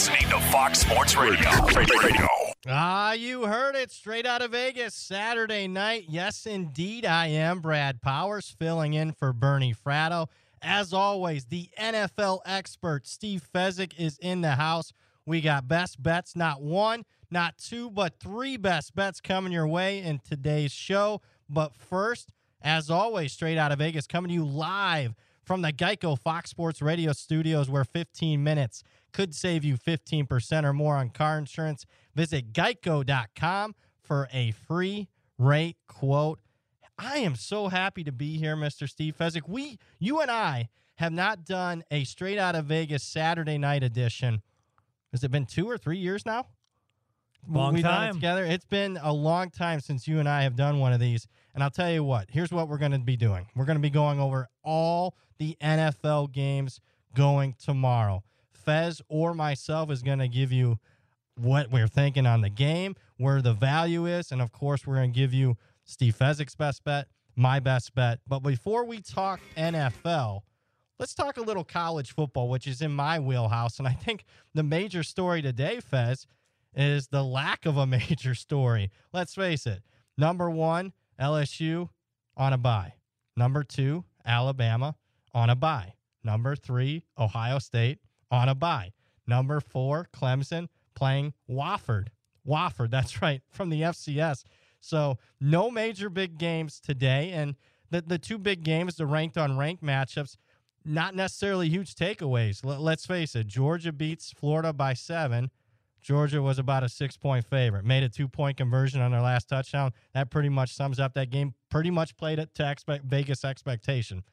Listening to Fox Sports Radio. Radio. Ah, you heard it straight out of Vegas Saturday night. Yes, indeed, I am Brad Powers filling in for Bernie Fratto. As always, the NFL expert Steve Fezzik is in the house. We got best bets, not one, not two, but three best bets coming your way in today's show. But first, as always, straight out of Vegas, coming to you live from the Geico Fox Sports Radio studios, where 15 minutes could save you 15% or more on car insurance. Visit geico.com for a free rate quote. I am so happy to be here, Mr. Steve Fezzik. We, you and I, have not done a straight out of Vegas Saturday night edition. Has it been two or three years now? Long We've done it time. together. It's been a long time since you and I have done one of these. And I'll tell you what, here's what we're going to be doing. We're going to be going over all the NFL games going tomorrow. Fez or myself is going to give you what we're thinking on the game, where the value is, and of course, we're going to give you Steve Fezzik's best bet, my best bet. But before we talk NFL, let's talk a little college football, which is in my wheelhouse. And I think the major story today, Fez, is the lack of a major story. Let's face it. Number one, LSU on a bye. Number two, Alabama on a bye. Number three, Ohio State on a bye. Number four, Clemson playing Wofford. Wofford, that's right, from the FCS. So no major big games today. And the, the two big games, the ranked on ranked matchups, not necessarily huge takeaways. Let, let's face it, Georgia beats Florida by seven. Georgia was about a six point favorite, made a two point conversion on their last touchdown. That pretty much sums up that game. Pretty much played it to expect Vegas expectation.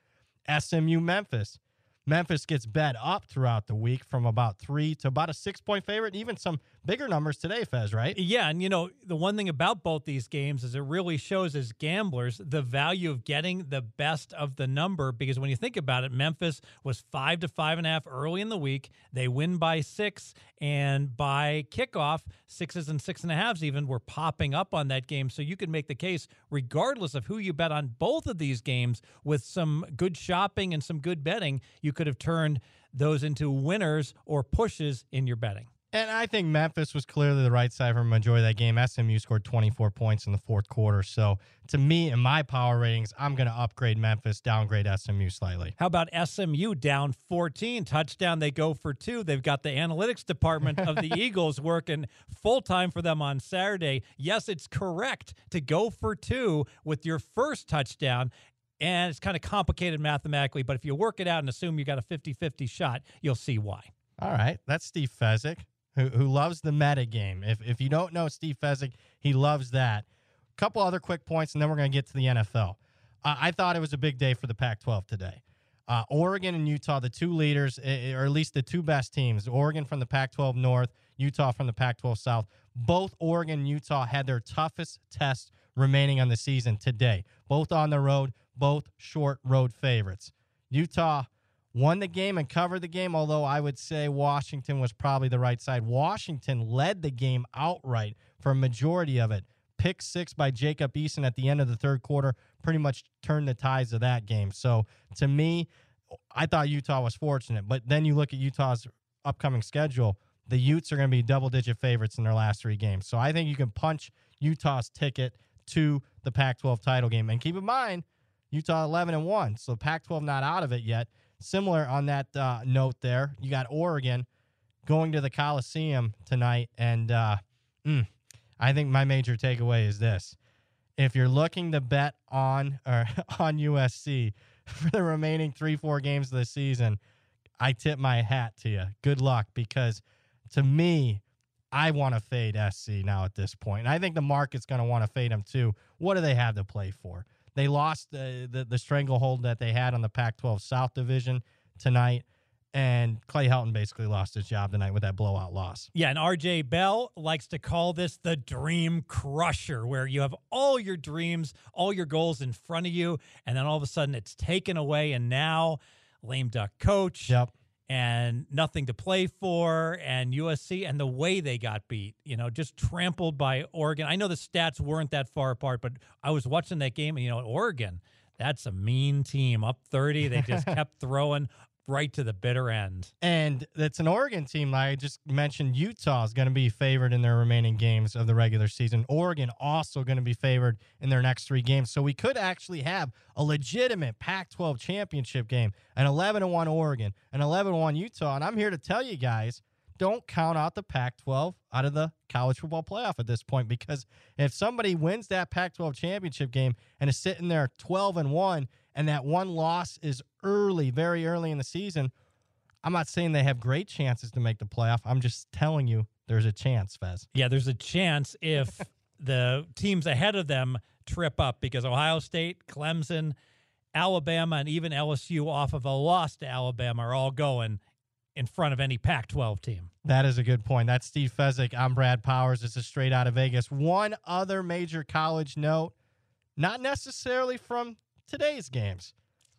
SMU Memphis. Memphis gets bet up throughout the week from about three to about a six point favorite, even some bigger numbers today, Fez, right? Yeah, and you know, the one thing about both these games is it really shows as gamblers the value of getting the best of the number because when you think about it, Memphis was five to five and a half early in the week. They win by six, and by kickoff, sixes and six and a halves even were popping up on that game. So you could make the case, regardless of who you bet on both of these games, with some good shopping and some good betting, you could have turned those into winners or pushes in your betting. And I think Memphis was clearly the right side for a majority of that game. SMU scored 24 points in the fourth quarter. So to me, in my power ratings, I'm going to upgrade Memphis, downgrade SMU slightly. How about SMU down 14? Touchdown, they go for two. They've got the analytics department of the Eagles working full time for them on Saturday. Yes, it's correct to go for two with your first touchdown. and it's kind of complicated mathematically, but if you work it out and assume you got a 50 50 shot, you'll see why. All right, that's Steve Fezzik, who loves the meta game. If if you don't know Steve Fezzik, he loves that. A couple other quick points, and then we're going to get to the NFL. Uh, I thought it was a big day for the Pac-12 today. Uh, Oregon and Utah, the two leaders, eh, or at least the two best teams. Oregon from the Pac-12 North, Utah from the Pac-12 South. Both Oregon and Utah had their toughest test remaining on the season today. Both on the road, both short road favorites. Utah won the game and covered the game, although I would say Washington was probably the right side. Washington led the game outright for a majority of it. Pick six by Jacob Eason at the end of the third quarter pretty much turned the ties of that game. So to me, I thought Utah was fortunate. But then you look at Utah's upcoming schedule, the Utes are going to be double digit favorites in their last three games. So I think you can punch Utah's ticket to the Pac 12 title game. And keep in mind, Utah 11 and 1. So Pac 12 not out of it yet. Similar on that uh, note there, you got Oregon going to the Coliseum tonight. And uh, mm, I think my major takeaway is this. If you're looking to bet on or on USC for the remaining three, four games of the season, I tip my hat to you. Good luck because to me, I want to fade SC now at this point. And I think the market's going to want to fade them too. What do they have to play for? They lost the, the, the stranglehold that they had on the Pac 12 South Division tonight. And Clay Helton basically lost his job tonight with that blowout loss. Yeah, and RJ Bell likes to call this the dream crusher, where you have all your dreams, all your goals in front of you, and then all of a sudden it's taken away, and now lame duck coach. Yep. And nothing to play for, and USC, and the way they got beat, you know, just trampled by Oregon. I know the stats weren't that far apart, but I was watching that game, and, you know, Oregon, that's a mean team. Up 30, they just kept throwing right to the bitter end. And it's an Oregon team. I just mentioned Utah is going to be favored in their remaining games of the regular season. Oregon also going to be favored in their next three games. So we could actually have a legitimate Pac 12 championship game an 11 1 Oregon, an 11 1 Utah. And I'm here to tell you guys don't count out the Pac 12 out of the college football playoff at this point because if somebody wins that Pac 12 championship game and is sitting there 12 and 1 and that one loss is early, very early in the season, I'm not saying they have great chances to make the playoff. I'm just telling you there's a chance, Fez. Yeah, there's a chance if the teams ahead of them trip up because Ohio State, Clemson, Alabama, and even LSU off of a loss to Alabama are all going in front of any Pac 12 team. That is a good point. That's Steve Fezzik. I'm Brad Powers. This is straight out of Vegas. One other major college note, not necessarily from today's games.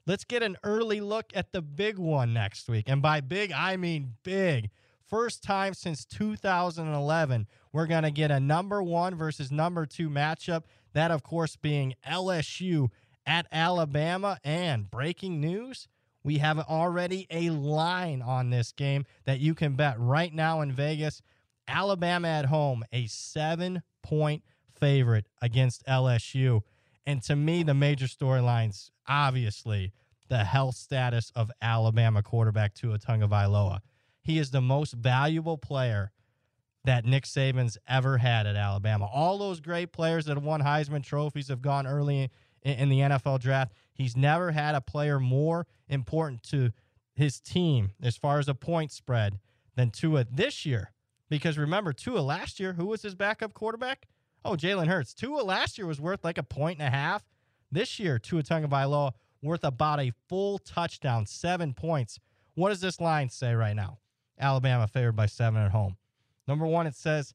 Let's get an early look at the big one next week. And by big, I mean big. First time since 2011, we're going to get a number one versus number two matchup. That, of course, being LSU at Alabama. And breaking news we have already a line on this game that you can bet right now in Vegas. Alabama at home, a seven point favorite against LSU. And to me, the major storylines, obviously, the health status of Alabama quarterback Tua Tagovailoa. He is the most valuable player that Nick Saban's ever had at Alabama. All those great players that have won Heisman trophies have gone early in, in the NFL draft. He's never had a player more important to his team as far as a point spread than Tua this year. Because remember, Tua last year, who was his backup quarterback? Oh, Jalen Hurts. Tua last year was worth like a point and a half. This year, Tua Tagovailoa worth about a full touchdown, seven points. What does this line say right now? Alabama favored by seven at home. Number one, it says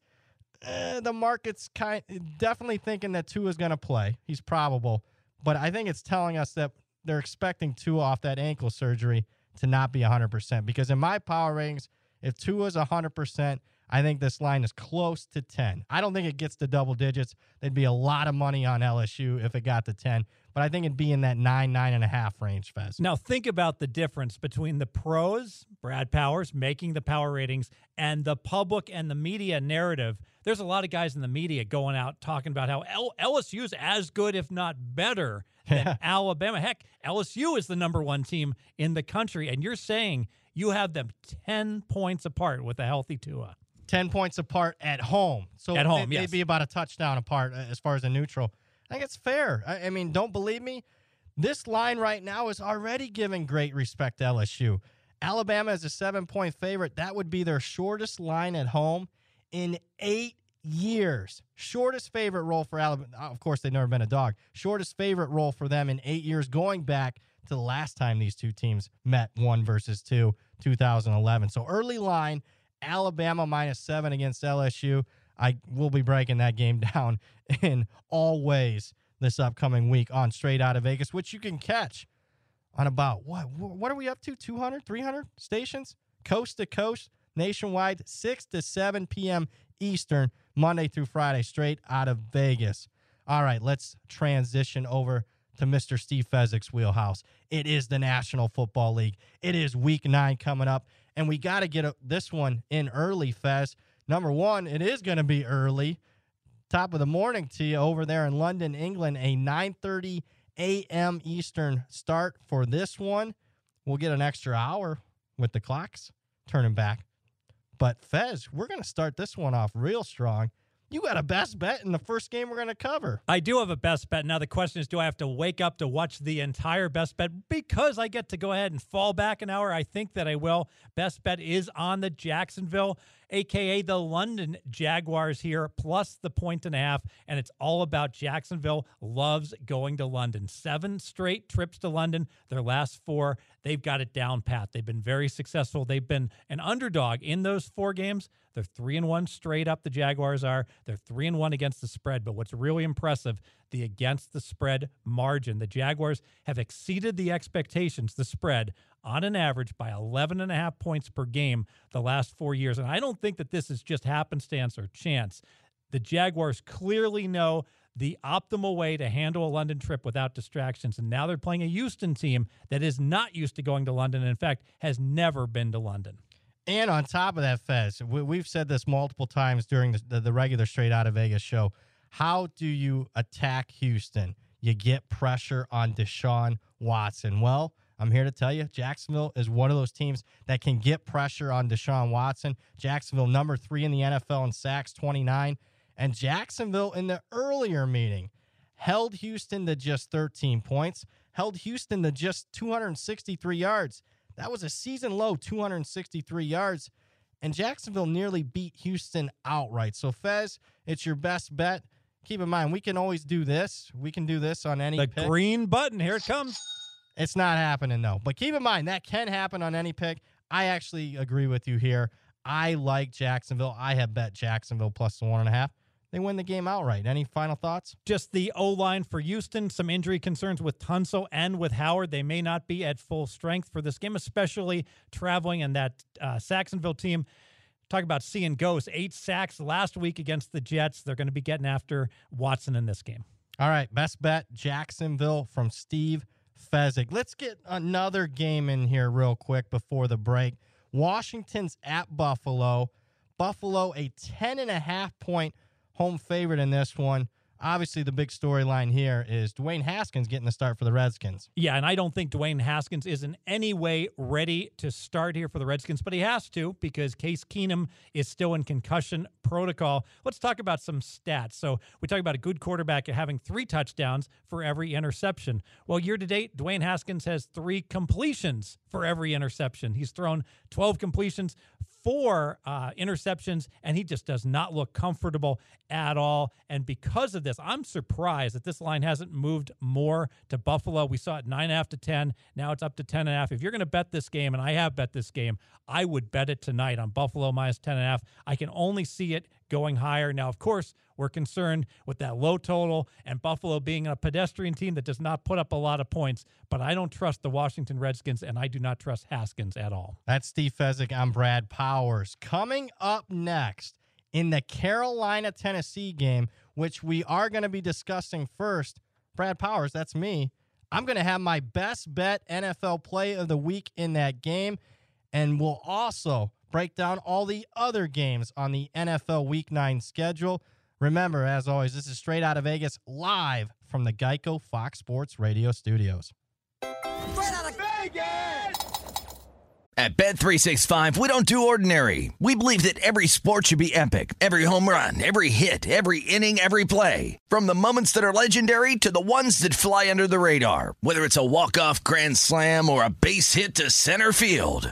eh, the market's kind definitely thinking that Tua is going to play. He's probable, but I think it's telling us that they're expecting Tua off that ankle surgery to not be 100%. Because in my power ratings, if Tua's 100%, I think this line is close to 10. I don't think it gets to double digits. There'd be a lot of money on LSU if it got to 10, but I think it'd be in that nine, nine and a half range, Fez. Now, think about the difference between the pros, Brad Powers, making the power ratings, and the public and the media narrative. There's a lot of guys in the media going out talking about how L- LSU is as good, if not better, than Alabama. Heck, LSU is the number one team in the country, and you're saying you have them 10 points apart with a healthy Tua. 10 points apart at home. So At home, they, yes. would be about a touchdown apart uh, as far as a neutral. I think it's fair. I, I mean, don't believe me? This line right now is already giving great respect to LSU. Alabama is a seven point favorite. That would be their shortest line at home in eight years. Shortest favorite role for Alabama. Of course, they've never been a dog. Shortest favorite role for them in eight years, going back to the last time these two teams met one versus two, 2011. So early line, Alabama minus seven against LSU. I will be breaking that game down in all ways this upcoming week on Straight Out of Vegas, which you can catch on about what what are we up to? 200 300 stations? Coast to coast nationwide 6 to 7 p.m eastern monday through friday straight out of vegas. All right let's transition over to mr steve fezzik's wheelhouse. It is the national football league. It is week nine coming up and we got to get a, this one in early fez number one it is going to be early top of the morning to you over there in london england a 930 a.m. Eastern start for this one. We'll get an extra hour with the clocks turning back. But Fez, we're going to start this one off real strong. You got a best bet in the first game we're going to cover. I do have a best bet. Now, the question is do I have to wake up to watch the entire best bet? Because I get to go ahead and fall back an hour. I think that I will. Best bet is on the Jacksonville aka the London Jaguars here, plus the point and a half. And it's all about Jacksonville loves going to London. Seven straight trips to London, their last four, they've got it down pat. They've been very successful. They've been an underdog in those four games. They're three and one straight up. The Jaguars are. They're three and one against the spread. But what's really impressive, the against the spread margin. The Jaguars have exceeded the expectations, the spread, on an average by 11 and a half points per game the last four years. And I don't think that this is just happenstance or chance. The Jaguars clearly know the optimal way to handle a London trip without distractions. And now they're playing a Houston team that is not used to going to London, and in fact, has never been to London. And on top of that, Fez, we, have said this multiple times during the, the, the regular Straight Out of Vegas show. How do you attack Houston? You get pressure on Deshaun Watson. Well, I'm here to tell you, Jacksonville is one of those teams that can get pressure on Deshaun Watson. Jacksonville, number three in the NFL in sacks, 29. And Jacksonville, in the earlier meeting, held Houston to just 13 points, held Houston to just 263 yards. That was a season low, 263 yards. And Jacksonville nearly beat Houston outright. So, Fez, it's your best bet. Keep in mind, we can always do this. We can do this on any the pick. green button. Here it comes. It's not happening though. But keep in mind that can happen on any pick. I actually agree with you here. I like Jacksonville. I have bet Jacksonville plus the one and a half. They win the game outright. Any final thoughts? Just the O line for Houston. Some injury concerns with Tunsil and with Howard. They may not be at full strength for this game, especially traveling and that uh, Sacksonville team. Talk about seeing ghosts. Eight sacks last week against the Jets. They're going to be getting after Watson in this game. All right. Best bet Jacksonville from Steve Fezzik. Let's get another game in here real quick before the break. Washington's at Buffalo. Buffalo, a 10 and a half point home favorite in this one obviously the big storyline here is Dwayne Haskins getting the start for the Redskins. Yeah, and I don't think Dwayne Haskins is in any way ready to start here for the Redskins, but he has to because Case Keenum is still in concussion protocol. Let's talk about some stats. So we talk about a good quarterback having three touchdowns for every interception. Well, year to date, Dwayne Haskins has three completions for every interception. He's thrown 12 completions, four uh, interceptions, and he just does not look comfortable at all. And because of this, I'm surprised that this line hasn't moved more to Buffalo. We saw it nine and a half to 10. Now it's up to 10 and a half. If you're going to bet this game, and I have bet this game, I would bet it tonight on Buffalo minus 10 and a half. I can only see it going higher. Now, of course, we're concerned with that low total and Buffalo being a pedestrian team that does not put up a lot of points, but I don't trust the Washington Redskins and I do not trust Haskins at all. That's Steve Fezzik. I'm Brad Powers. Coming up next in the Carolina Tennessee game, which we are going to be discussing first, Brad Powers, that's me. I'm going to have my best bet NFL play of the week in that game. And we'll also break down all the other games on the NFL Week 9 schedule. Remember, as always, this is straight out of Vegas, live from the Geico Fox Sports Radio studios. Straight out of Vegas! At Bet365, we don't do ordinary. We believe that every sport should be epic. Every home run, every hit, every inning, every play. From the moments that are legendary to the ones that fly under the radar. Whether it's a walk-off grand slam or a base hit to center field.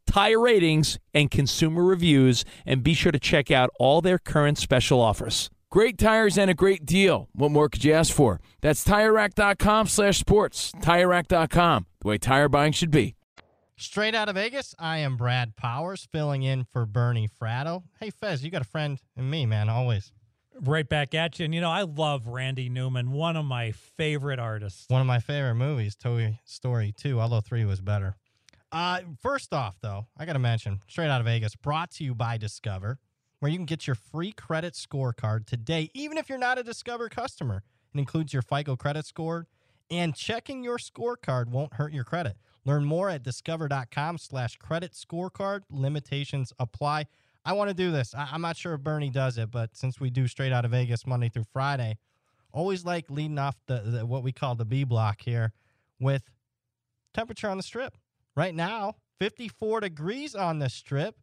tire ratings, and consumer reviews, and be sure to check out all their current special offers. Great tires and a great deal. What more could you ask for? That's TireRack.com slash sports. TireRack.com, the way tire buying should be. Straight out of Vegas, I am Brad Powers, filling in for Bernie Fratto. Hey, Fez, you got a friend in me, man, always. Right back at you. And, you know, I love Randy Newman, one of my favorite artists. One of my favorite movies, Toy Story 2, although 3 was better. Uh, first off, though, I got to mention Straight Out of Vegas, brought to you by Discover, where you can get your free credit scorecard today, even if you're not a Discover customer. It includes your FICO credit score, and checking your scorecard won't hurt your credit. Learn more at discover.com slash credit scorecard. Limitations apply. I want to do this. I- I'm not sure if Bernie does it, but since we do Straight Out of Vegas Monday through Friday, always like leading off the, the what we call the B block here with temperature on the strip. Right now, 54 degrees on the strip,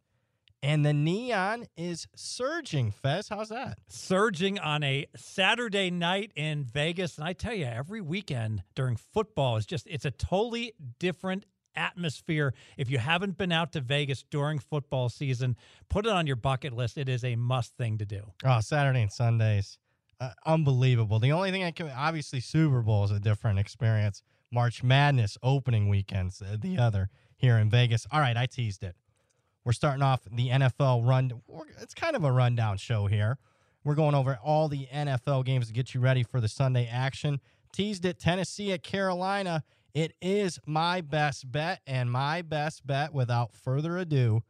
and the neon is surging. Fez, how's that? Surging on a Saturday night in Vegas. And I tell you, every weekend during football is just, it's a totally different atmosphere. If you haven't been out to Vegas during football season, put it on your bucket list. It is a must thing to do. Oh, Saturday and Sundays. Uh, unbelievable. The only thing I can, obviously, Super Bowl is a different experience. March Madness opening weekends, uh, the other here in Vegas. All right, I teased it. We're starting off the NFL run. It's kind of a rundown show here. We're going over all the NFL games to get you ready for the Sunday action. Teased it Tennessee at Carolina. It is my best bet, and my best bet, without further ado,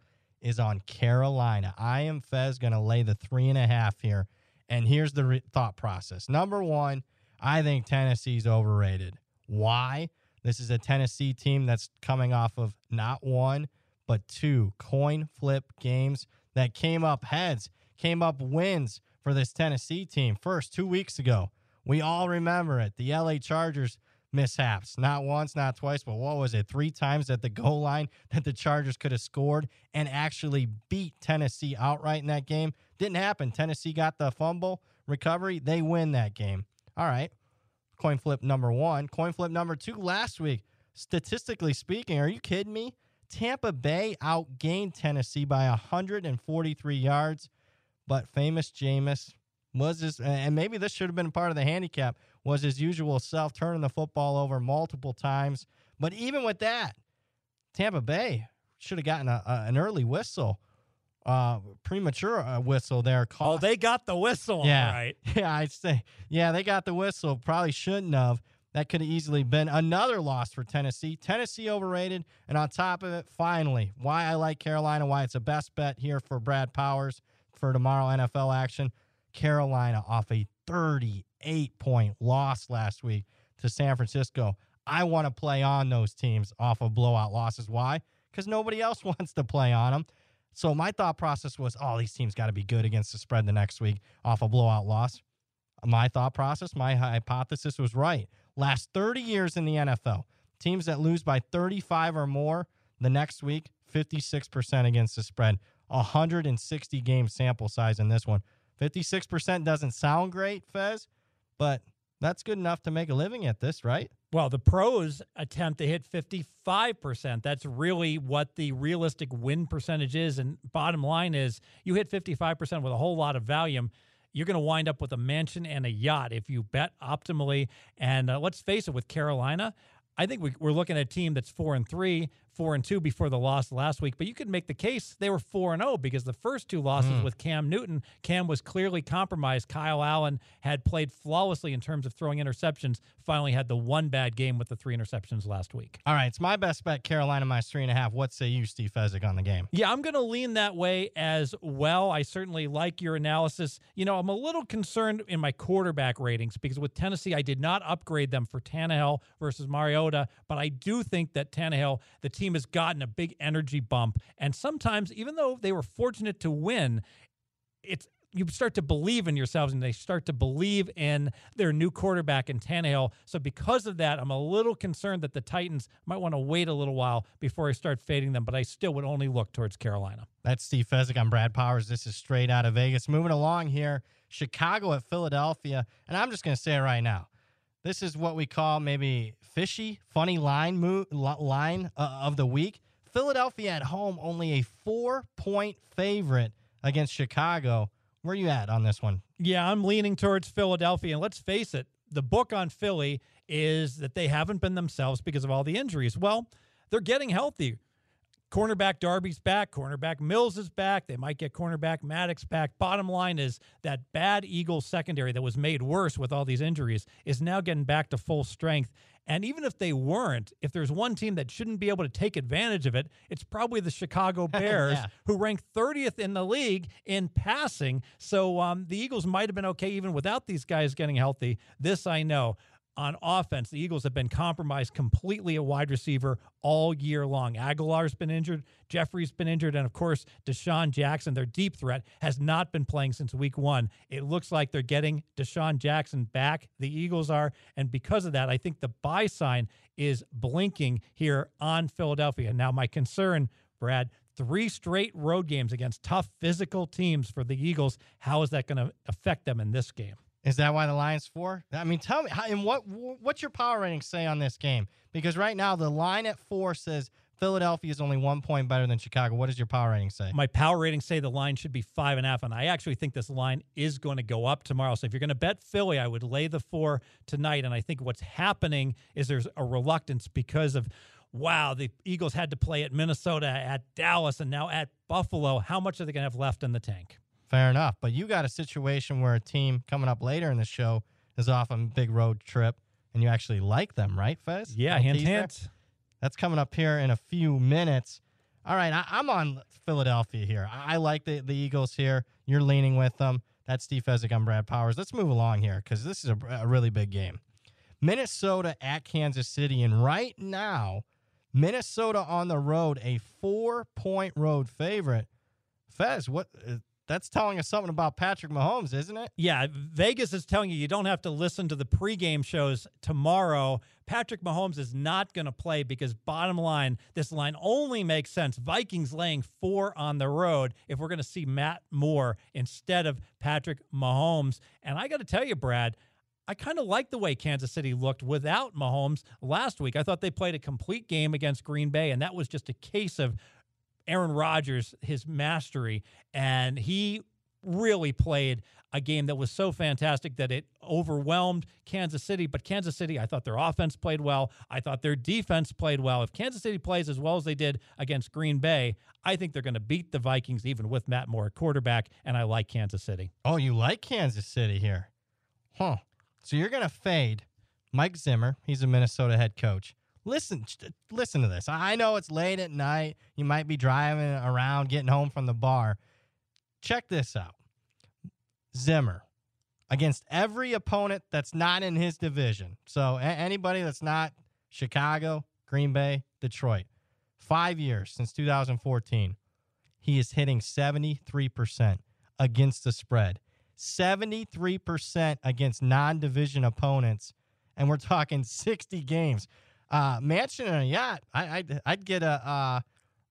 is on Carolina. I am Fez going to lay the three and a half here. And here's the re- thought process. Number one, I think Tennessee's overrated. Why? This is a Tennessee team that's coming off of not one, but two coin flip games that came up heads, came up wins for this Tennessee team. First, two weeks ago, we all remember it. The LA Chargers mishaps, not once, not twice, but what was it? Three times at the goal line that the Chargers could have scored and actually beat Tennessee outright in that game. Didn't happen. Tennessee got the fumble recovery. They win that game. All right. Coin flip number one. Coin flip number two last week. Statistically speaking, are you kidding me? Tampa Bay outgained Tennessee by 143 yards, but famous Jameis was his, and maybe this should have been part of the handicap, was his usual self, turning the football over multiple times. But even with that, Tampa Bay should have gotten a, a, an early whistle, uh, premature uh, whistle there. Oh, they got the whistle. Yeah, right. Yeah, I'd say. Yeah, they got the whistle. Probably shouldn't have. That could have easily been another loss for Tennessee. Tennessee overrated. And on top of it, finally, why I like Carolina, why it's a best bet here for Brad Powers for tomorrow NFL action. Carolina off a 38 point loss last week to San Francisco. I want to play on those teams off of blowout losses. Why? Because nobody else wants to play on them. So my thought process was, oh, these teams got to be good against the spread the next week off a blowout loss. My thought process, my hypothesis was right. Last 30 years in the NFL, teams that lose by 35 or more the next week, 56% against the spread. 160 game sample size in this one. 56% doesn't sound great, Fez, but that's good enough to make a living at this, right? Well, the pros attempt to hit 55%. That's really what the realistic win percentage is. And bottom line is you hit 55% with a whole lot of volume. You're going to wind up with a mansion and a yacht if you bet optimally. And uh, let's face it, with Carolina, I think we, are looking at a team that's four and three, four and two before the loss last week. But you could make the case they were four and zero because the first two losses mm. with Cam Newton, Cam was clearly compromised. Kyle Allen had played flawlessly in terms of throwing interceptions. Finally, had the one bad game with the three interceptions last week. All right, it's my best bet. Carolina minus three and a half. What say you, Steve Fezzik, on the game? Yeah, I'm going to lean that way as well. I certainly like your analysis. You know, I'm a little concerned in my quarterback ratings because with Tennessee, I did not upgrade them for Tannehill versus Mariota, but I do think that Tannehill, the team team has gotten a big energy bump. And sometimes, even though they were fortunate to win, it's you start to believe in yourselves and they start to believe in their new quarterback in Tannehill. So because of that, I'm a little concerned that the Titans might want to wait a little while before I start fading them, but I still would only look towards Carolina. That's Steve Fezzik. I'm Brad Powers. This is straight out of Vegas. Moving along here, Chicago at Philadelphia. And I'm just going to say it right now. This is what we call maybe fishy, funny line move, line uh, of the week. Philadelphia at home, only a four point favorite against Chicago. Where are you at on this one? Yeah, I'm leaning towards Philadelphia. And let's face it, the book on Philly is that they haven't been themselves because of all the injuries. Well, they're getting healthy. Cornerback Darby's back. Cornerback Mills is back. They might get cornerback Maddox back. Bottom line is that bad Eagles secondary that was made worse with all these injuries is now getting back to full strength. And even if they weren't, if there's one team that shouldn't be able to take advantage of it, it's probably the Chicago Bears, yeah. who rank 30th in the league in passing. So um, the Eagles might have been okay even without these guys getting healthy. This I know on offense, the Eagles have been compromised completely at wide receiver all year long. Agholor's been injured, Jeffery's been injured, and of course, DeSean Jackson, their deep threat, has not been playing since week one. It looks like they're getting DeSean Jackson back. The Eagles are, and because of that, I think the buy sign is blinking here on Philadelphia. Now, my concern, Brad, three straight road games against tough physical teams for the Eagles. How is that going to affect them in this game? Is that why the line's four? I mean, tell me, and what what's your power rating say on this game? Because right now the line at four says Philadelphia is only one point better than Chicago. What does your power rating say? My power rating say the line should be five and a half, and I actually think this line is going to go up tomorrow. So if you're going to bet Philly, I would lay the four tonight. And I think what's happening is there's a reluctance because of wow, the Eagles had to play at Minnesota, at Dallas, and now at Buffalo. How much are they going to have left in the tank? Fair enough. But you got a situation where a team coming up later in the show is off on a big road trip. and you actually like them, right, Fez? Yeah, Little hint, hint. That's coming up here in a few minutes. All right, I, I'm on Philadelphia here. I, I like the, the Eagles here. You're leaning with them. That's Steve Fezzik. I'm Brad Powers. Let's move along here because this is a, a really big game. Minnesota at Kansas City, and right now, Minnesota on the road, a four point road favorite. Fez, what? Uh, That's telling us something about Patrick Mahomes, isn't it? Yeah, Vegas is telling you you don't have to listen to the pregame shows tomorrow. Patrick Mahomes is not going to play because, bottom line, this line only makes sense. Vikings laying four on the road if we're going to see Matt Moore instead of Patrick Mahomes. And I got to tell you, Brad, I kind of like the way Kansas City looked without Mahomes last week. I thought they played a complete game against Green Bay, and that was just a case of Aaron Rodgers, his mastery, and he really played a game that was so fantastic that it overwhelmed Kansas City. But Kansas City, I thought their offense played well. I thought their defense played well. If Kansas City plays as well as they did against Green Bay, I think they're going to beat the Vikings even with Matt Moore at quarterback, and I like Kansas City. Oh, you like Kansas City here? Huh. So you're going to fade Mike Zimmer. He's a Minnesota head coach. Listen, listen to this. I know it's late at night. You might be driving around, getting home from the bar. Check this out. Zimmer against every opponent that's not in his division. So a- anybody that's not Chicago, Green Bay, Detroit. 5 years since 2014. He is hitting 73% against the spread. 73% against non-division opponents and we're talking 60 games. Uh, mansion and a yacht. I, I'd, I'd get a, uh,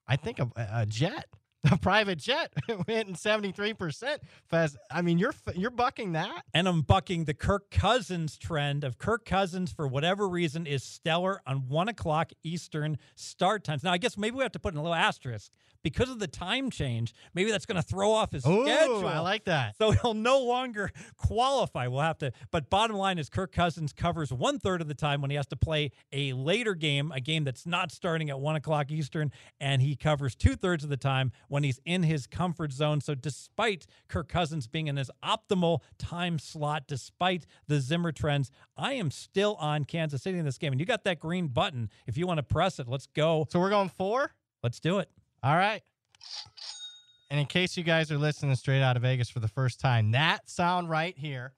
I think a, a jet, a private jet, hitting 73 percent. Fez, I mean, you're you're bucking that. And I'm bucking the Kirk Cousins trend of Kirk Cousins, for whatever reason, is stellar on one o'clock Eastern start times. Now, I guess maybe we have to put in a little asterisk because of the time change. Maybe that's going to throw off his Ooh, schedule. I like that. So he'll no longer qualify. We'll have to. But bottom line is Kirk Cousins covers one third of the time when he has to play a later game, a game that's not starting at one o'clock Eastern, and he covers two thirds of the time when he's in his comfort zone. So despite Kirk Cousins being in his optimal time slot, despite the Zimmer trends, I am still on Kansas City in this game. And you got that green button. If you want to press it, let's go. So we're going four. Let's do it. All right. And in case you guys are listening straight out of Vegas for the first time, that sound right here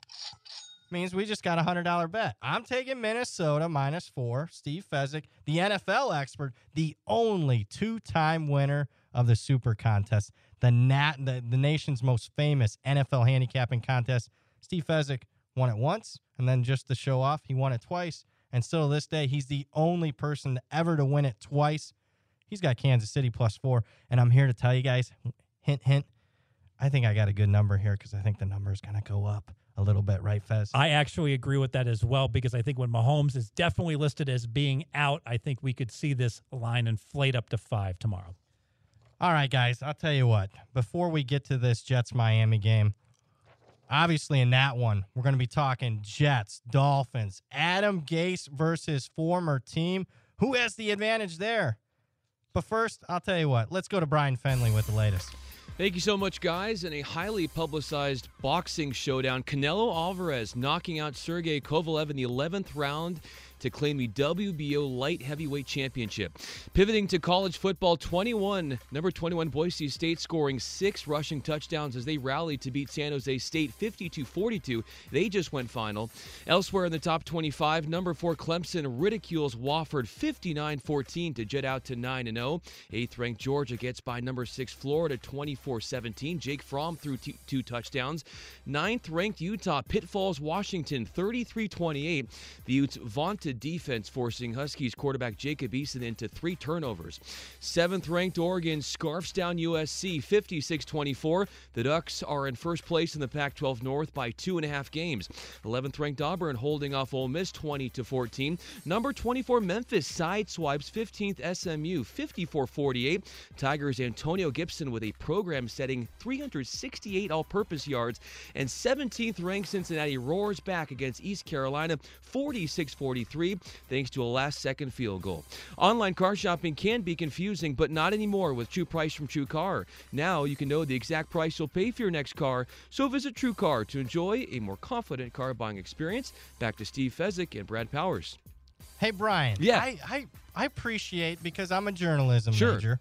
means we just got a hundred dollar bet. I'm taking Minnesota minus four. Steve Fezzik, the NFL expert, the only two-time winner of the Super Contest, the nat the, the nation's most famous NFL handicapping contest. Steve Fezzik won it once, and then just to show off, he won it twice. And still to this day, he's the only person ever to win it twice. He's got Kansas City plus four. And I'm here to tell you guys, hint, hint, I think I got a good number here because I think the number is going to go up a little bit, right, Fez? I actually agree with that as well because I think when Mahomes is definitely listed as being out, I think we could see this line inflate up to five tomorrow. All right, guys, I'll tell you what. Before we get to this Jets Miami game, obviously in that one, we're going to be talking Jets, Dolphins, Adam Gase versus former team. Who has the advantage there? But first, I'll tell you what. Let's go to Brian Fenley with the latest. Thank you so much, guys. In a highly publicized boxing showdown, Canelo Alvarez knocking out Sergey Kovalev in the 11th round to claim the WBO light heavyweight championship. Pivoting to college football, 21, number 21 Boise State scoring six rushing touchdowns as they rallied to beat San Jose State 52-42. They just went final. Elsewhere in the top 25, number 4 Clemson ridicules Wofford 59-14 to jet out to 9-0. Eighth ranked Georgia gets by number 6 Florida 24-17. Jake Fromm threw t- two touchdowns. Ninth ranked Utah pitfalls Washington 33-28. The Utes vaunted defense forcing Huskies quarterback Jacob Eason into three turnovers. Seventh ranked Oregon scarfs down USC 56 24. The Ducks are in first place in the Pac 12 North by two and a half games. 11th ranked Auburn holding off Ole Miss 20 14. Number 24 Memphis sideswipes 15th SMU 54 48. Tigers Antonio Gibson with a program setting 368 all purpose yards. And 17th ranked Cincinnati roars back against East Carolina 46 43. Three thanks to a last second field goal. Online car shopping can be confusing, but not anymore with True Price from True Car. Now you can know the exact price you'll pay for your next car, so visit True Car to enjoy a more confident car buying experience. Back to Steve Fezzik and Brad Powers. Hey Brian. Yeah. I, I I appreciate because I'm a journalism Sure. major.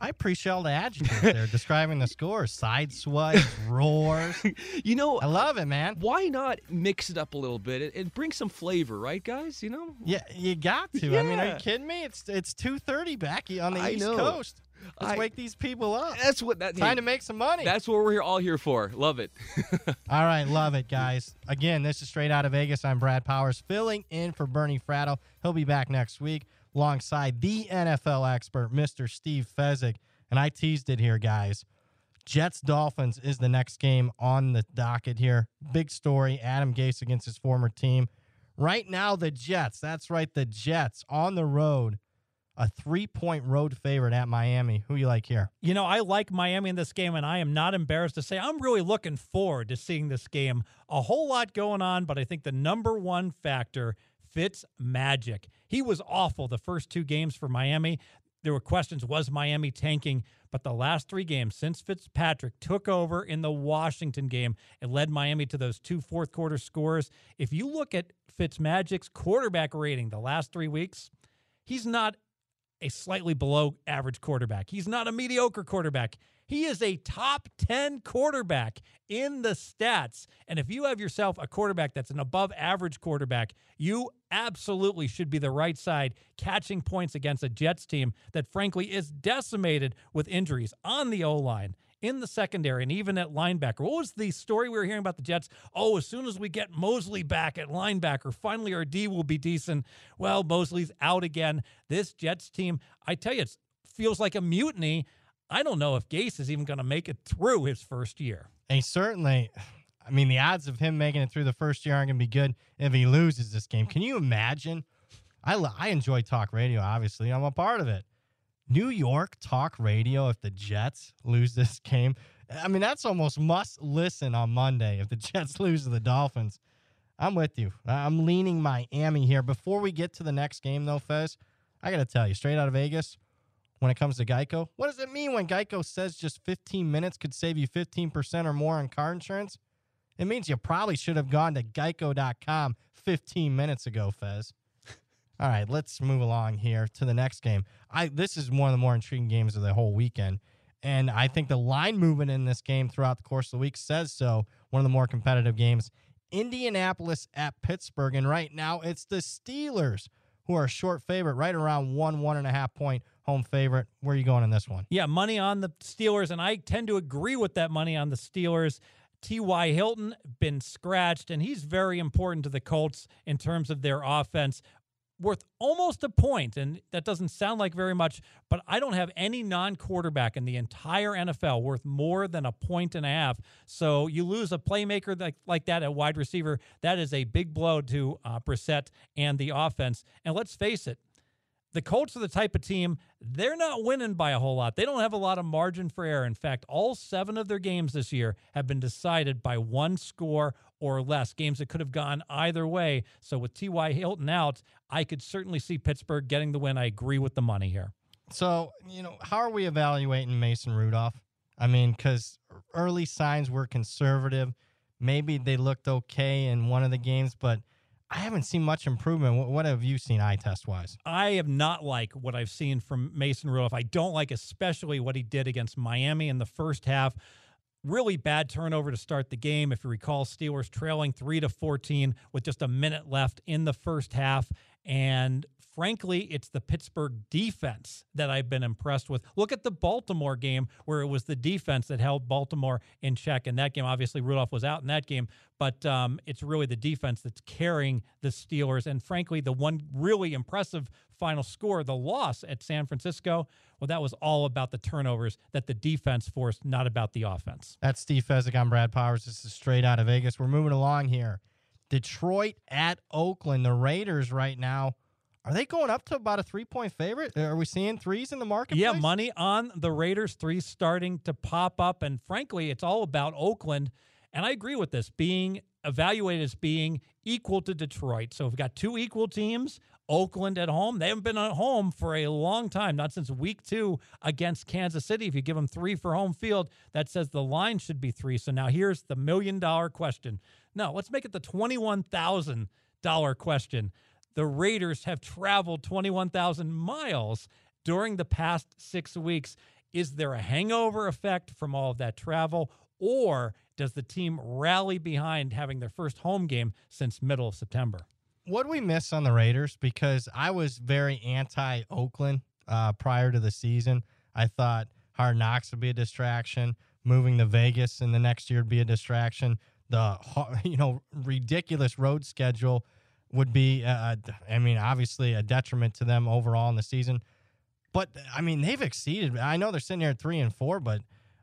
I appreciate all the adjectives there describing the scores. Side swipes, roars. You know, I love it, man. why not mix it up a little bit and, bring some flavor, right, guys? You know, Yeah, you got to. I mean, are you kidding me? It's it's two thirty back on the I East know. Coast. Let's I- wake these people up. that's what that. Time hey, to make some money. That's what we're here, all here for. Love it. All right, love it, guys. Again, this is straight out of Vegas. I'm Brad Powers, filling in for Bernie Fratto. He'll be back next week alongside the NFL expert, Mr. Steve Fezzik. And I teased it here, guys. Jets Dolphins is the next game on the docket here. Big story. Adam Gase against his former team. Right now, the Jets. That's right, the Jets on the road. A three point road favorite at Miami. Who you like here? You know, I like Miami in this game, and I am not embarrassed to say I'm really looking forward to seeing this game. A whole lot going on, but I think the number one factor fits magic. He was awful the first two games for Miami. There were questions was Miami tanking? But the last three games since Fitzpatrick took over in the Washington game, it led Miami to those two fourth quarter scores. If you look at Fitzmagic's quarterback rating the last three weeks, he's not a slightly below average quarterback. He's not a mediocre quarterback. He is a top 10 quarterback in the stats. And if you have yourself a quarterback that's an above average quarterback, you absolutely should be the right side catching points against a Jets team that, frankly, is decimated with injuries on the O line. In the secondary and even at linebacker. What was the story we were hearing about the Jets? Oh, as soon as we get Mosley back at linebacker, finally our D will be decent. Well, Mosley's out again. This Jets team, I tell you, it feels like a mutiny. I don't know if Gase is even going to make it through his first year. And certainly, I mean, the odds of him making it through the first year aren't going to be good if he loses this game. Can you imagine? I, I enjoy talk radio, obviously. I'm a part of it. New York talk radio if the Jets lose this game. I mean, that's almost must listen on Monday if the Jets lose to the Dolphins. I'm with you. I'm leaning Miami here. Before we get to the next game, though, Fez, I got to tell you, straight out of Vegas, when it comes to Geico, what does it mean when Geico says just 15 minutes could save you 15% or more on car insurance? It means you probably should have gone to geico.com 15 minutes ago, Fez. All right, let's move along here to the next game. I this is one of the more intriguing games of the whole weekend. And I think the line movement in this game throughout the course of the week says so. One of the more competitive games. Indianapolis at Pittsburgh. And right now it's the Steelers who are a short favorite, right around one, one and a half point home favorite. Where are you going in this one? Yeah, money on the Steelers, and I tend to agree with that money on the Steelers. T.Y. Hilton been scratched, and he's very important to the Colts in terms of their offense. Worth almost a point, and that doesn't sound like very much, but I don't have any non quarterback in the entire NFL worth more than a point and a half. So you lose a playmaker like, like that at wide receiver. That is a big blow to uh, Brissett and the offense. And let's face it, the Colts are the type of team, they're not winning by a whole lot. They don't have a lot of margin for error. In fact, all seven of their games this year have been decided by one score or less, games that could have gone either way. So with T.Y. Hilton out, I could certainly see Pittsburgh getting the win. I agree with the money here. So, you know, how are we evaluating Mason Rudolph? I mean, because early signs were conservative. Maybe they looked okay in one of the games, but I haven't seen much improvement. What, what have you seen eye test wise? I have not like what I've seen from Mason Rudolph. I don't like especially what he did against Miami in the first half. Really bad turnover to start the game. If you recall, Steelers trailing three to fourteen with just a minute left in the first half. And frankly, it's the Pittsburgh defense that I've been impressed with. Look at the Baltimore game where it was the defense that held Baltimore in check. In that game, obviously Rudolph was out in that game, but um, it's really the defense that's carrying the Steelers. And frankly, the one really impressive final score, the loss at San Francisco, well, that was all about the turnovers that the defense forced, not about the offense. That's Steve Fezzik. I'm Brad Powers. This is straight out of Vegas. We're moving along here. Detroit at Oakland. The Raiders right now. Are they going up to about a three point favorite? Are we seeing threes in the market? Yeah, money on the Raiders, three starting to pop up. And frankly, it's all about Oakland. And I agree with this being evaluated as being equal to Detroit. So we've got two equal teams. Oakland at home. They haven't been at home for a long time, not since week two against Kansas City. If you give them three for home field, that says the line should be three. So now here's the million dollar question. No, let's make it the $21,000 question. The Raiders have traveled 21,000 miles during the past six weeks. Is there a hangover effect from all of that travel, or does the team rally behind having their first home game since middle of September? What do we miss on the Raiders? Because I was very anti Oakland uh, prior to the season. I thought Hard Knocks would be a distraction. Moving to Vegas in the next year would be a distraction. The you know ridiculous road schedule would be, uh, I mean, obviously a detriment to them overall in the season. But I mean, they've exceeded. I know they're sitting here at three and four, but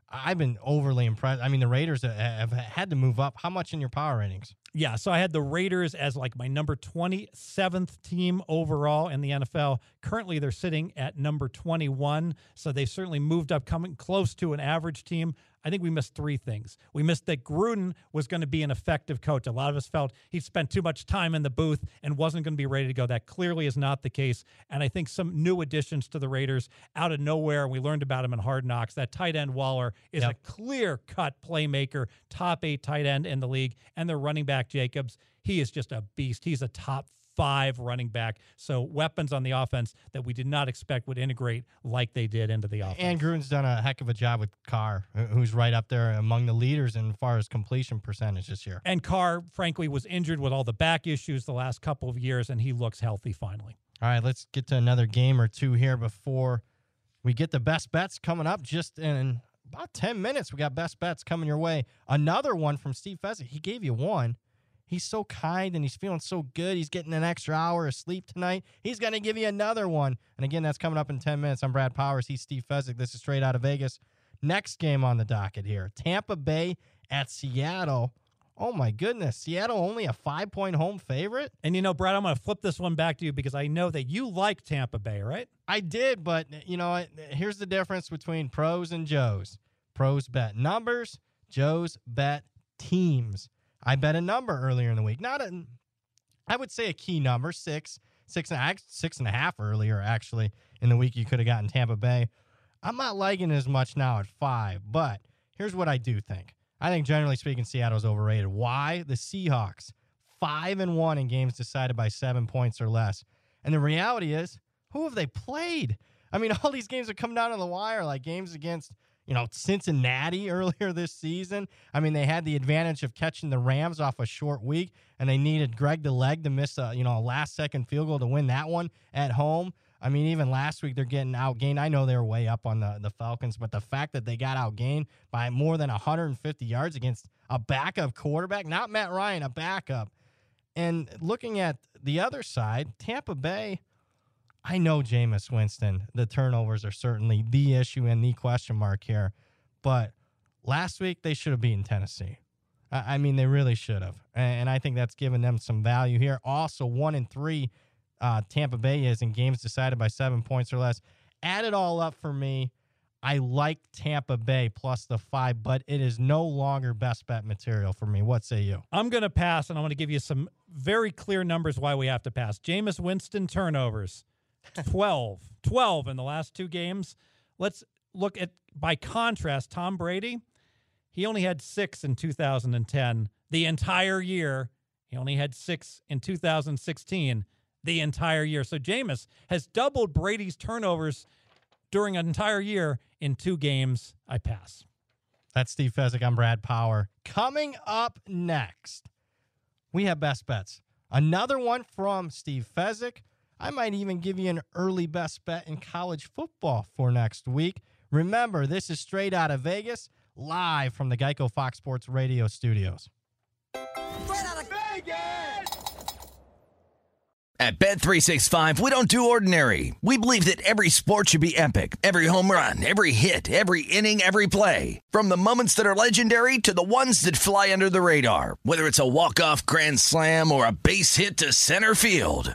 I've been overly impressed. I mean, the Raiders have had to move up. How much in your power ratings? Yeah, so I had the Raiders as like my number 27th team overall in the NFL. Currently, they're sitting at number 21, so they certainly moved up, coming close to an average team. I think we missed three things. We missed that Gruden was going to be an effective coach. A lot of us felt he spent too much time in the booth and wasn't going to be ready to go. That clearly is not the case. And I think some new additions to the Raiders out of nowhere, and we learned about him in Hard Knocks. That tight end Waller is yep. a clear cut playmaker, top eight tight end in the league, and their running back Jacobs. He is just a beast. He's a top five running back. So weapons on the offense that we did not expect would integrate like they did into the offense. And Gruden's done a heck of a job with Carr, who's right up there among the leaders in far as completion percentage this year. And Carr, frankly, was injured with all the back issues the last couple of years, and he looks healthy finally. All right, let's get to another game or two here before we get the best bets coming up just in about 10 minutes. We got best bets coming your way. Another one from Steve Fezzik. He gave you one. He's so kind and he's feeling so good. He's getting an extra hour of sleep tonight. He's going to give you another one. And again, that's coming up in 10 minutes. I'm Brad Powers. He's Steve Fezzik. This is straight out of Vegas. Next game on the docket here Tampa Bay at Seattle. Oh my goodness. Seattle only a five point home favorite? And you know, Brad, I'm going to flip this one back to you because I know that you like Tampa Bay, right? I did, but you know, here's the difference between pros and Joes. Pros bet numbers, Joes bet teams. I bet a number earlier in the week. Not a, I would say a key number, six, six and, six and a half earlier, actually, in the week you could have gotten Tampa Bay. I'm not liking as much now at five, but here's what I do think. I think generally speaking, Seattle's overrated. Why? The Seahawks, five and one in games decided by seven points or less. And the reality is, who have they played? I mean, all these games are coming down to the wire, like games against you know, Cincinnati earlier this season. I mean, they had the advantage of catching the Rams off a short week, and they needed Greg the Leg to miss a you know a last second field goal to win that one at home. I mean, even last week they're getting outgained. I know they're way up on the, the Falcons, but the fact that they got outgained by more than 150 yards against a backup quarterback, not Matt Ryan, a backup. And looking at the other side, Tampa Bay, I know Jameis Winston, the turnovers are certainly the issue and the question mark here. But last week, they should have beaten Tennessee. I mean, they really should have. And I think that's given them some value here. Also, one in three, uh, Tampa Bay is in games decided by seven points or less. Add it all up for me. I like Tampa Bay plus the five, but it is no longer best bet material for me. What say you? I'm going to pass, and I'm going to give you some very clear numbers why we have to pass. Jameis Winston turnovers. 12. 12 in the last two games. Let's look at, by contrast, Tom Brady. He only had six in 2010, the entire year. He only had six in 2016, the entire year. So Jameis has doubled Brady's turnovers during an entire year in two games. I pass. That's Steve Fezzik. I'm Brad Power. Coming up next, we have best bets. Another one from Steve Fezzik. I might even give you an early best bet in college football for next week. Remember, this is straight out of Vegas, live from the Geico Fox Sports Radio studios. Straight out of Vegas! At Bet365, we don't do ordinary. We believe that every sport should be epic. Every home run, every hit, every inning, every play. From the moments that are legendary to the ones that fly under the radar. Whether it's a walk-off grand slam or a base hit to center field.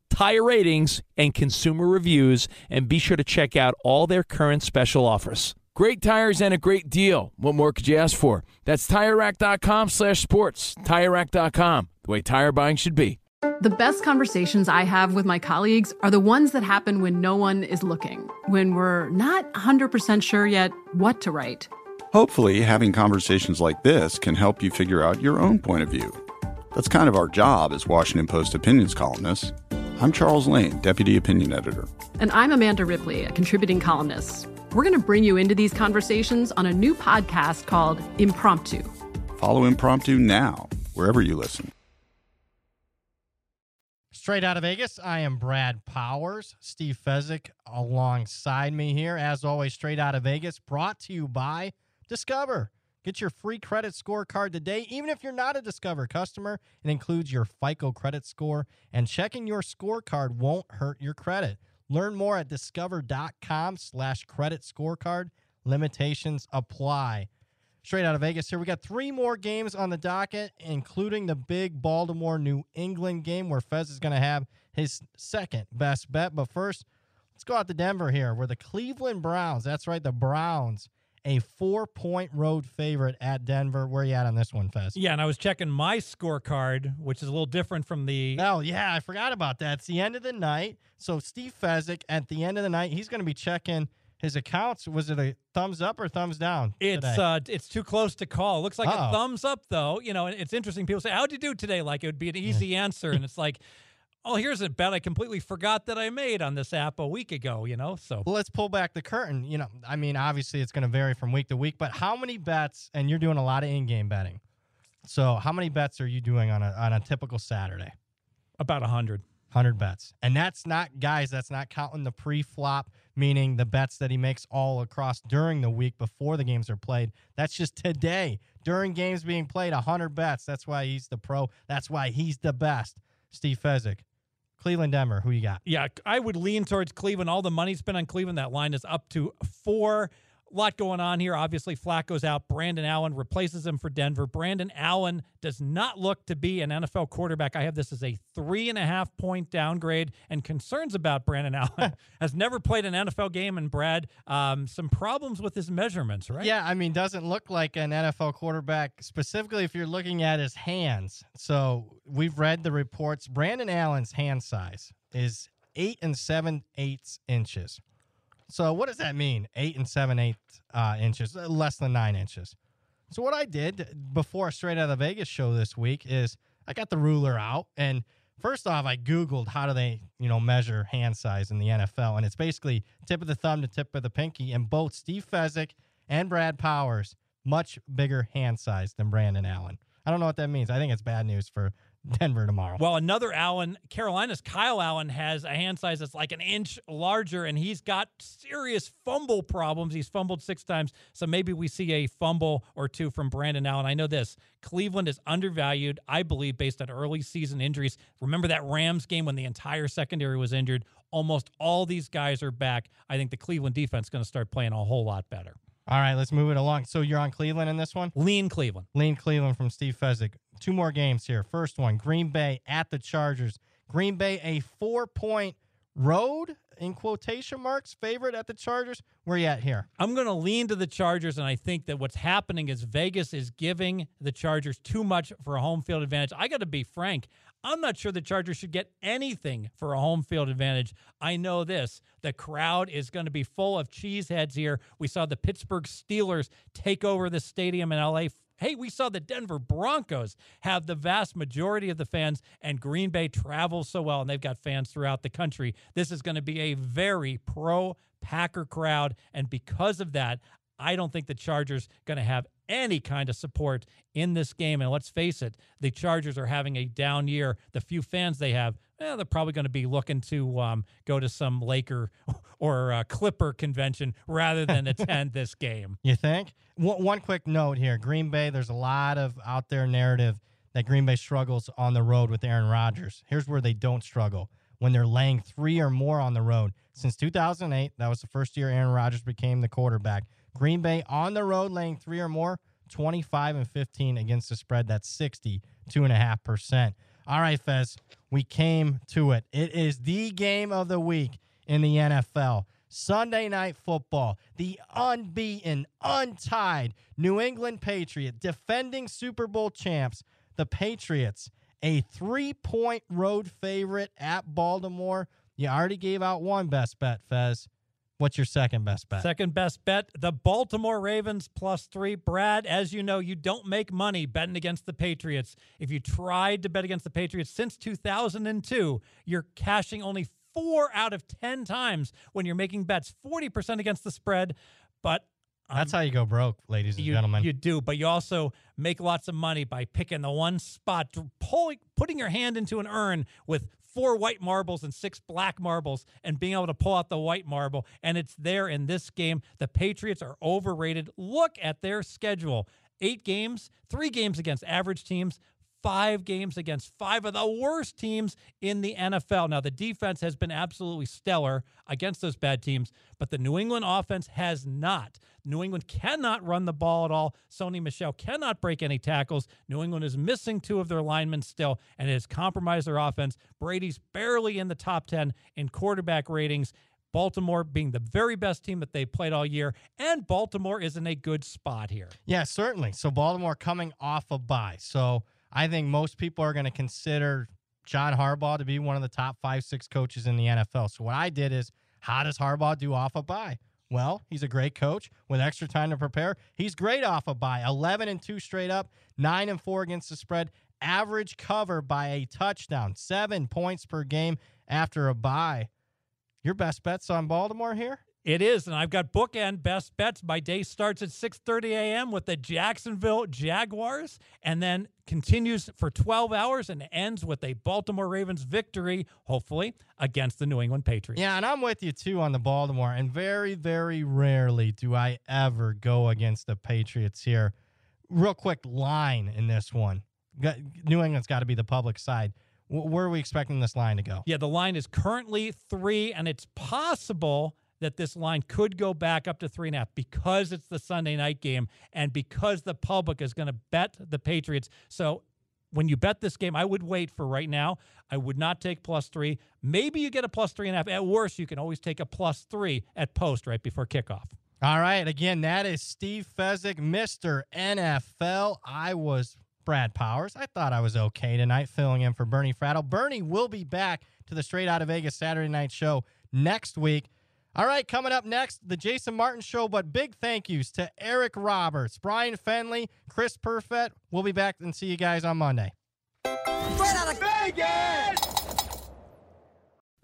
tire ratings, and consumer reviews, and be sure to check out all their current special offers. Great tires and a great deal. What more could you ask for? That's TireRack.com slash sports. TireRack.com, the way tire buying should be. The best conversations I have with my colleagues are the ones that happen when no one is looking, when we're not 100% sure yet what to write. Hopefully, having conversations like this can help you figure out your own point of view. That's kind of our job as Washington Post opinions columnists. I'm Charles Lane, Deputy Opinion Editor. And I'm Amanda Ripley, a contributing columnist. We're going to bring you into these conversations on a new podcast called Impromptu. Follow Impromptu now, wherever you listen. Straight out of Vegas, I am Brad Powers. Steve Fezzik alongside me here. As always, straight out of Vegas, brought to you by Discover. Get your free credit scorecard today, even if you're not a Discover customer. It includes your FICO credit score, and checking your scorecard won't hurt your credit. Learn more at discover.com slash credit scorecard. Limitations apply. Straight out of Vegas here. We got three more games on the docket, including the big Baltimore New England game where Fez is going to have his second best bet. But first, let's go out to Denver here where the Cleveland Browns, that's right, the Browns, a four point road favorite at Denver. Where you at on this one, Fez? Yeah, and I was checking my scorecard, which is a little different from the. Oh, yeah, I forgot about that. It's the end of the night. So, Steve Fezzik, at the end of the night, he's going to be checking his accounts. Was it a thumbs up or thumbs down? It's today? uh, it's too close to call. Looks like Uh-oh. a thumbs up though. You know, it's interesting. People say, "How'd you do today?" Like it would be an easy answer, and it's like, "Oh, here's a bet I completely forgot that I made on this app a week ago." You know, so Well, let's pull back the curtain. You know, I mean, obviously it's going to vary from week to week, but how many bets? And you're doing a lot of in-game betting. So, how many bets are you doing on a on a typical Saturday? about a hundred. 100 bets. And that's not guys, that's not counting the pre-flop, meaning the bets that he makes all across during the week before the games are played. That's just today. During games being played, 100 bets. That's why he's the pro. That's why he's the best. Steve Fezzik. Cleveland Denver, who you got? Yeah, I would lean towards Cleveland. All the money spent on Cleveland. That line is up to four. Lot going on here. Obviously, Flacco's out. Brandon Allen replaces him for Denver. Brandon Allen does not look to be an NFL quarterback. I have this as a three and a half point downgrade and concerns about Brandon Allen. Has never played an NFL game, and Brad, um, some problems with his measurements, right? Yeah, I mean, doesn't look like an NFL quarterback, specifically if you're looking at his hands. So we've read the reports. Brandon Allen's hand size is eight and seven eighths inches. So what does that mean? Eight and seven eighths uh, inches, uh, less than nine inches. So what I did before straight out of the Vegas show this week is I got the ruler out and first off I googled how do they, you know, measure hand size in the NFL and it's basically tip of the thumb to tip of the pinky and both Steve Fezzik and Brad Powers much bigger hand size than Brandon Allen. I don't know what that means. I think it's bad news for Denver tomorrow. Well, another Allen, Carolina's Kyle Allen has a hand size that's like an inch larger, and he's got serious fumble problems. He's fumbled six times, so maybe we see a fumble or two from Brandon Allen. I know this Cleveland is undervalued, I believe, based on early season injuries. Remember that Rams game when the entire secondary was injured? Almost all these guys are back. I think the Cleveland defense is going to start playing a whole lot better. All right, let's move it along. So you're on Cleveland in this one? Lean Cleveland. Lean Cleveland from Steve Fezzik. Two more games here. First one, Green Bay at the Chargers. Green Bay a four point road in quotation marks favorite at the Chargers. Where you at here? I'm going to lean to the Chargers, and I think that what's happening is Vegas is giving the Chargers too much for a home field advantage. I got to be frank. I'm not sure the Chargers should get anything for a home field advantage. I know this. The crowd is going to be full of cheeseheads here. We saw the Pittsburgh Steelers take over the stadium in LA. Hey, we saw the Denver Broncos have the vast majority of the fans, and Green Bay travels so well, and they've got fans throughout the country. This is going to be a very pro Packer crowd, and because of that, I don't think the Chargers going to have any kind of support in this game. And let's face it, the Chargers are having a down year. The few fans they have, well, they're probably going to be looking to um, go to some Laker or uh, Clipper convention rather than attend this game. You think? One, one quick note here Green Bay, there's a lot of out there narrative that Green Bay struggles on the road with Aaron Rodgers. Here's where they don't struggle when they're laying three or more on the road. Since 2008, that was the first year Aaron Rodgers became the quarterback. Green Bay on the road laying three or more, 25 and 15 against the spread. That's 62.5%. All right, Fez, we came to it. It is the game of the week in the NFL. Sunday night football, the unbeaten, untied New England Patriot, defending Super Bowl champs, the Patriots, a three point road favorite at Baltimore. You already gave out one best bet, Fez. What's your second best bet? Second best bet, the Baltimore Ravens plus three. Brad, as you know, you don't make money betting against the Patriots. If you tried to bet against the Patriots since 2002, you're cashing only four out of 10 times when you're making bets, 40% against the spread. But um, that's how you go broke, ladies and you, gentlemen. You do, but you also make lots of money by picking the one spot, pulling, putting your hand into an urn with four white marbles and six black marbles and being able to pull out the white marble. And it's there in this game. The Patriots are overrated. Look at their schedule eight games, three games against average teams, five games against five of the worst teams in the NFL. Now, the defense has been absolutely stellar against those bad teams, but the New England offense has not. New England cannot run the ball at all. Sony Michel cannot break any tackles. New England is missing two of their linemen still, and it has compromised their offense. Brady's barely in the top 10 in quarterback ratings. Baltimore being the very best team that they played all year, and Baltimore is in a good spot here. Yeah, certainly. So Baltimore coming off a bye. So I think most people are going to consider John Harbaugh to be one of the top five, six coaches in the NFL. So what I did is, how does Harbaugh do off a bye? Well, he's a great coach with extra time to prepare. He's great off a bye. 11 and 2 straight up, 9 and 4 against the spread. Average cover by a touchdown, 7 points per game after a bye. Your best bets on Baltimore here? It is, and I've got bookend best bets. My day starts at 6:30 a.m. with the Jacksonville Jaguars, and then continues for 12 hours and ends with a Baltimore Ravens victory, hopefully against the New England Patriots. Yeah, and I'm with you too on the Baltimore. And very, very rarely do I ever go against the Patriots here. Real quick line in this one: New England's got to be the public side. Where are we expecting this line to go? Yeah, the line is currently three, and it's possible that this line could go back up to three and a half because it's the Sunday night game and because the public is going to bet the Patriots. So when you bet this game, I would wait for right now. I would not take plus three. Maybe you get a plus three and a half. At worst, you can always take a plus three at post right before kickoff. All right. Again, that is Steve Fezzik, Mr. NFL. I was Brad Powers. I thought I was okay tonight filling in for Bernie Fratto. Bernie will be back to the Straight Out of Vegas Saturday night show next week. All right, coming up next, the Jason Martin Show. But big thank yous to Eric Roberts, Brian Fenley, Chris Perfett. We'll be back and see you guys on Monday. Straight out of Vegas!